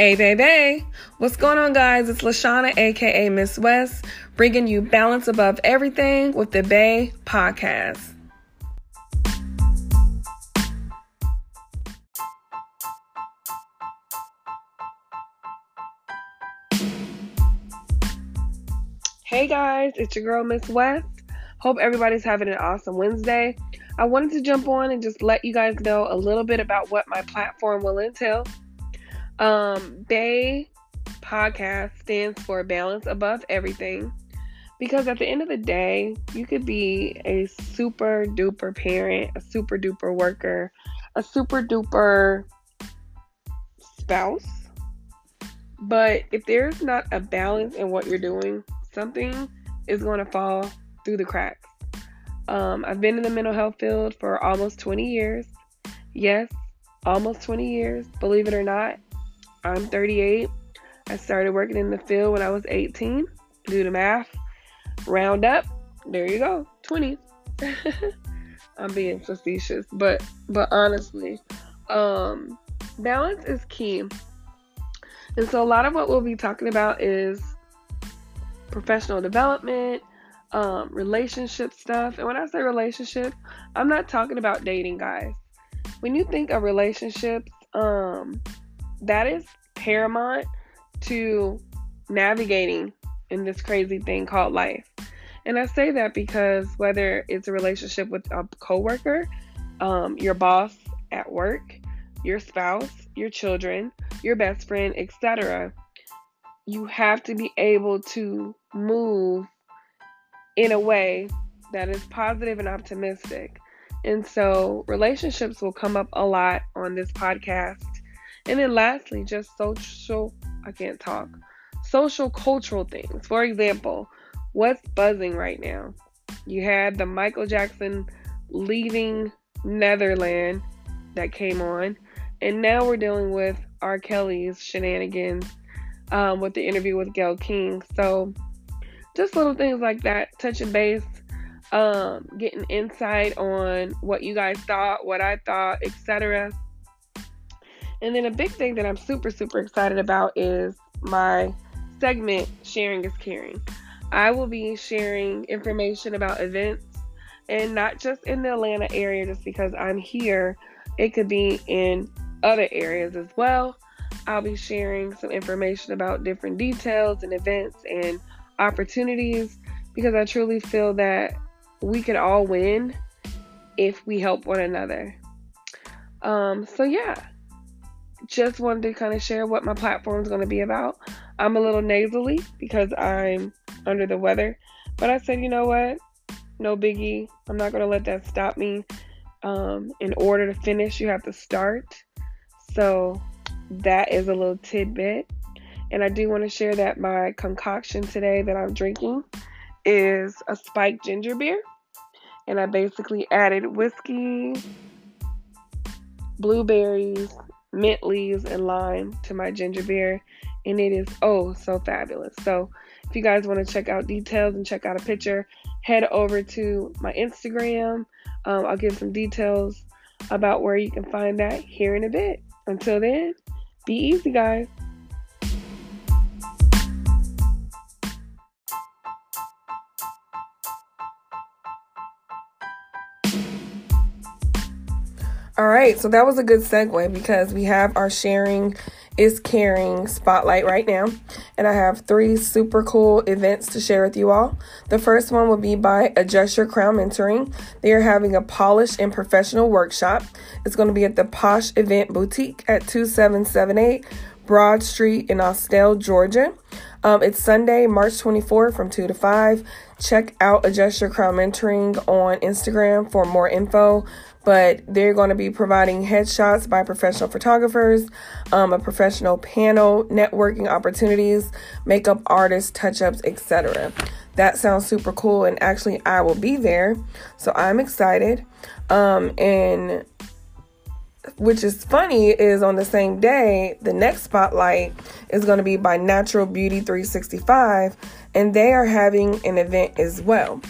Hey, baby. What's going on, guys? It's Lashana, aka Miz West, bringing you balance above everything with the BAE podcast. Hey, guys, it's your girl, Miz West. Hope everybody's having an awesome Wednesday. I wanted to jump on and just let you guys know a little bit about what my platform will entail. Um, BAE podcast stands for Balance Above Everything because at the end of the day, you could be a super duper parent, a super duper worker, a super duper spouse. But if there's not a balance in what you're doing, something is going to fall through the cracks. Um, I've been in the mental health field for almost 20 years. Yes, almost 20 years, believe it or not. I'm 38. I started working in the field when I was 18. Do the math. Round up. There you go. 20. I'm being facetious, but but honestly, um, balance is key. And so a lot of what we'll be talking about is professional development, um, relationship stuff. And when I say relationship, I'm not talking about dating, guys. When you think of relationships, um, that is paramount to navigating in this crazy thing called life. And I say that because whether it's a relationship with a coworker, um, your boss at work, your spouse, your children, your best friend, etc., you have to be able to move in a way that is positive and optimistic. And so relationships will come up a lot on this podcast. And then lastly, just social, I can't talk, social cultural things. For example, what's buzzing right now? You had the Michael Jackson leaving Neverland that came on. And now we're dealing with R. Kelly's shenanigans um, with the interview with Gayle King. So just little things like that, touching base, um, getting insight on what you guys thought, what I thought, etc. And then a big thing that I'm super, super excited about is my segment, Sharing is Caring. I will be sharing information about events and not just in the Atlanta area just because I'm here, it could be in other areas as well. I'll be sharing some information about different details and events and opportunities because I truly feel that we could all win if we help one another. Um, so yeah, just wanted to kind of share what my platform is going to be about. I'm a little nasally because I'm under the weather, but I said, you know what? No biggie. I'm not going to let that stop me. Um, in order to finish, you have to start. So that is a little tidbit. And I do want to share that my concoction today that I'm drinking is a spiked ginger beer. And I basically added whiskey, blueberries, mint leaves, and lime to my ginger beer. And it is oh so fabulous. So if you guys want to check out details and check out a picture, head over to my Instagram. Um, I'll give some details about where you can find that here in a bit. Until then, be easy, guys. All right, so that was a good segue because we have our sharing is caring spotlight right now, and I have three super cool events to share with you all. The first one will be by Adjust Your Crown Mentoring. They are having a polish and professional workshop. It's going to be at the Posh Event Boutique at 2778 Broad Street in Austell, Georgia. Um, it's Sunday, March 24th from 2 to 5. Check out Adjust Your Crown Mentoring on Instagram for more info but they're going to be providing headshots by professional photographers, um, a professional panel, networking opportunities, makeup artists, touch ups, etc. That sounds super cool, and actually, I will be there, so I'm excited. Um, and which is funny is on the same day, the next spotlight is going to be by Natural Beauty 365, and they are having an event as well.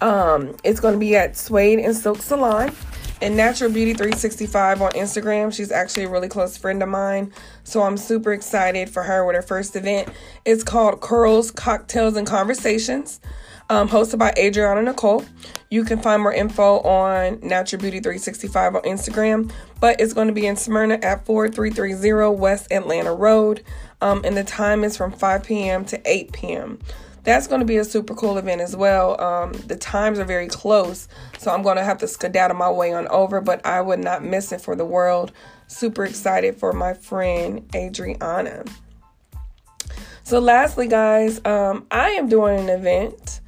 Um, it's going to be at Suede and Silk Salon and Natural Beauty 365 on Instagram. She's actually a really close friend of mine. So I'm super excited for her with her first event. It's called Curls, Cocktails, and Conversations, um, hosted by Adriana Nicole. You can find more info on Natural Beauty 365 on Instagram, but it's going to be in Smyrna at 4330 West Atlanta Road. Um, and the time is from 5 p.m. to 8 p.m that's going to be a super cool event as well. Um, the times are very close, so I'm going to have to skedaddle my way on over, but I would not miss it for the world. Super excited for my friend Adriana. So, lastly, guys, um, I am doing an event.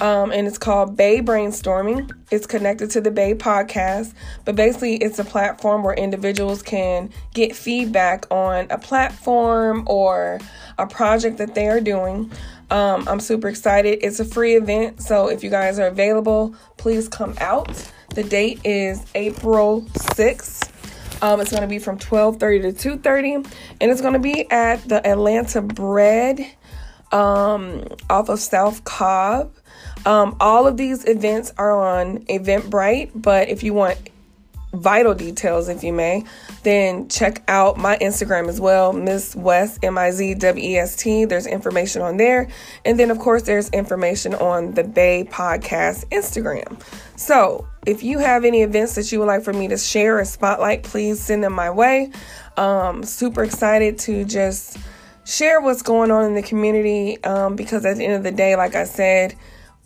Um, and it's called BAE Brainstorming. It's connected to the BAE podcast, but basically, it's a platform where individuals can get feedback on a platform or a project that they are doing. Um, I'm super excited. It's a free event, so if you guys are available, please come out. The date is April 6th. Um, it's going to be from 12:30 to 2:30, and it's going to be at the Atlanta Bread um, off of South Cobb. Um, all of these events are on Eventbrite, but if you want vital details, if you may, then check out my Instagram as well, Miz West, M I Z W E S T. There's information on there. And then, of course, there's information on the BAE Podcast Instagram. So, if you have any events that you would like for me to share or spotlight, please send them my way. Um, super excited to just share what's going on in the community um, because at the end of the day, like I said,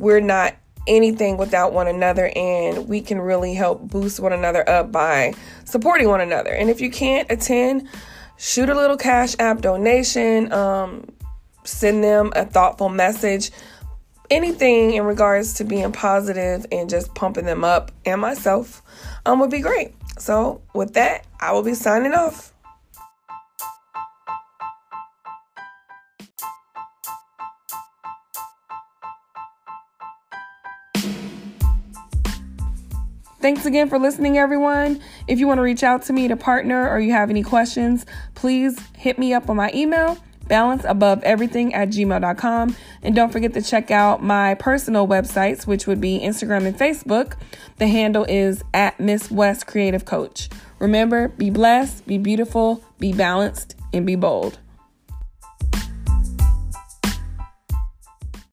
we're not anything without one another and we can really help boost one another up by supporting one another. And if you can't attend shoot a little cash app donation um, send them a thoughtful message anything in regards to being positive and just pumping them up and myself um, would be great. So with that i will be signing off Thanks again for listening, everyone. If you want to reach out to me to partner or you have any questions, please hit me up on my email, balanceaboveeverything at gmail.com. And don't forget to check out my personal websites, which would be Instagram and Facebook. The handle is at Miz West Creative Coach. Remember, be blessed, be beautiful, be balanced, and be bold.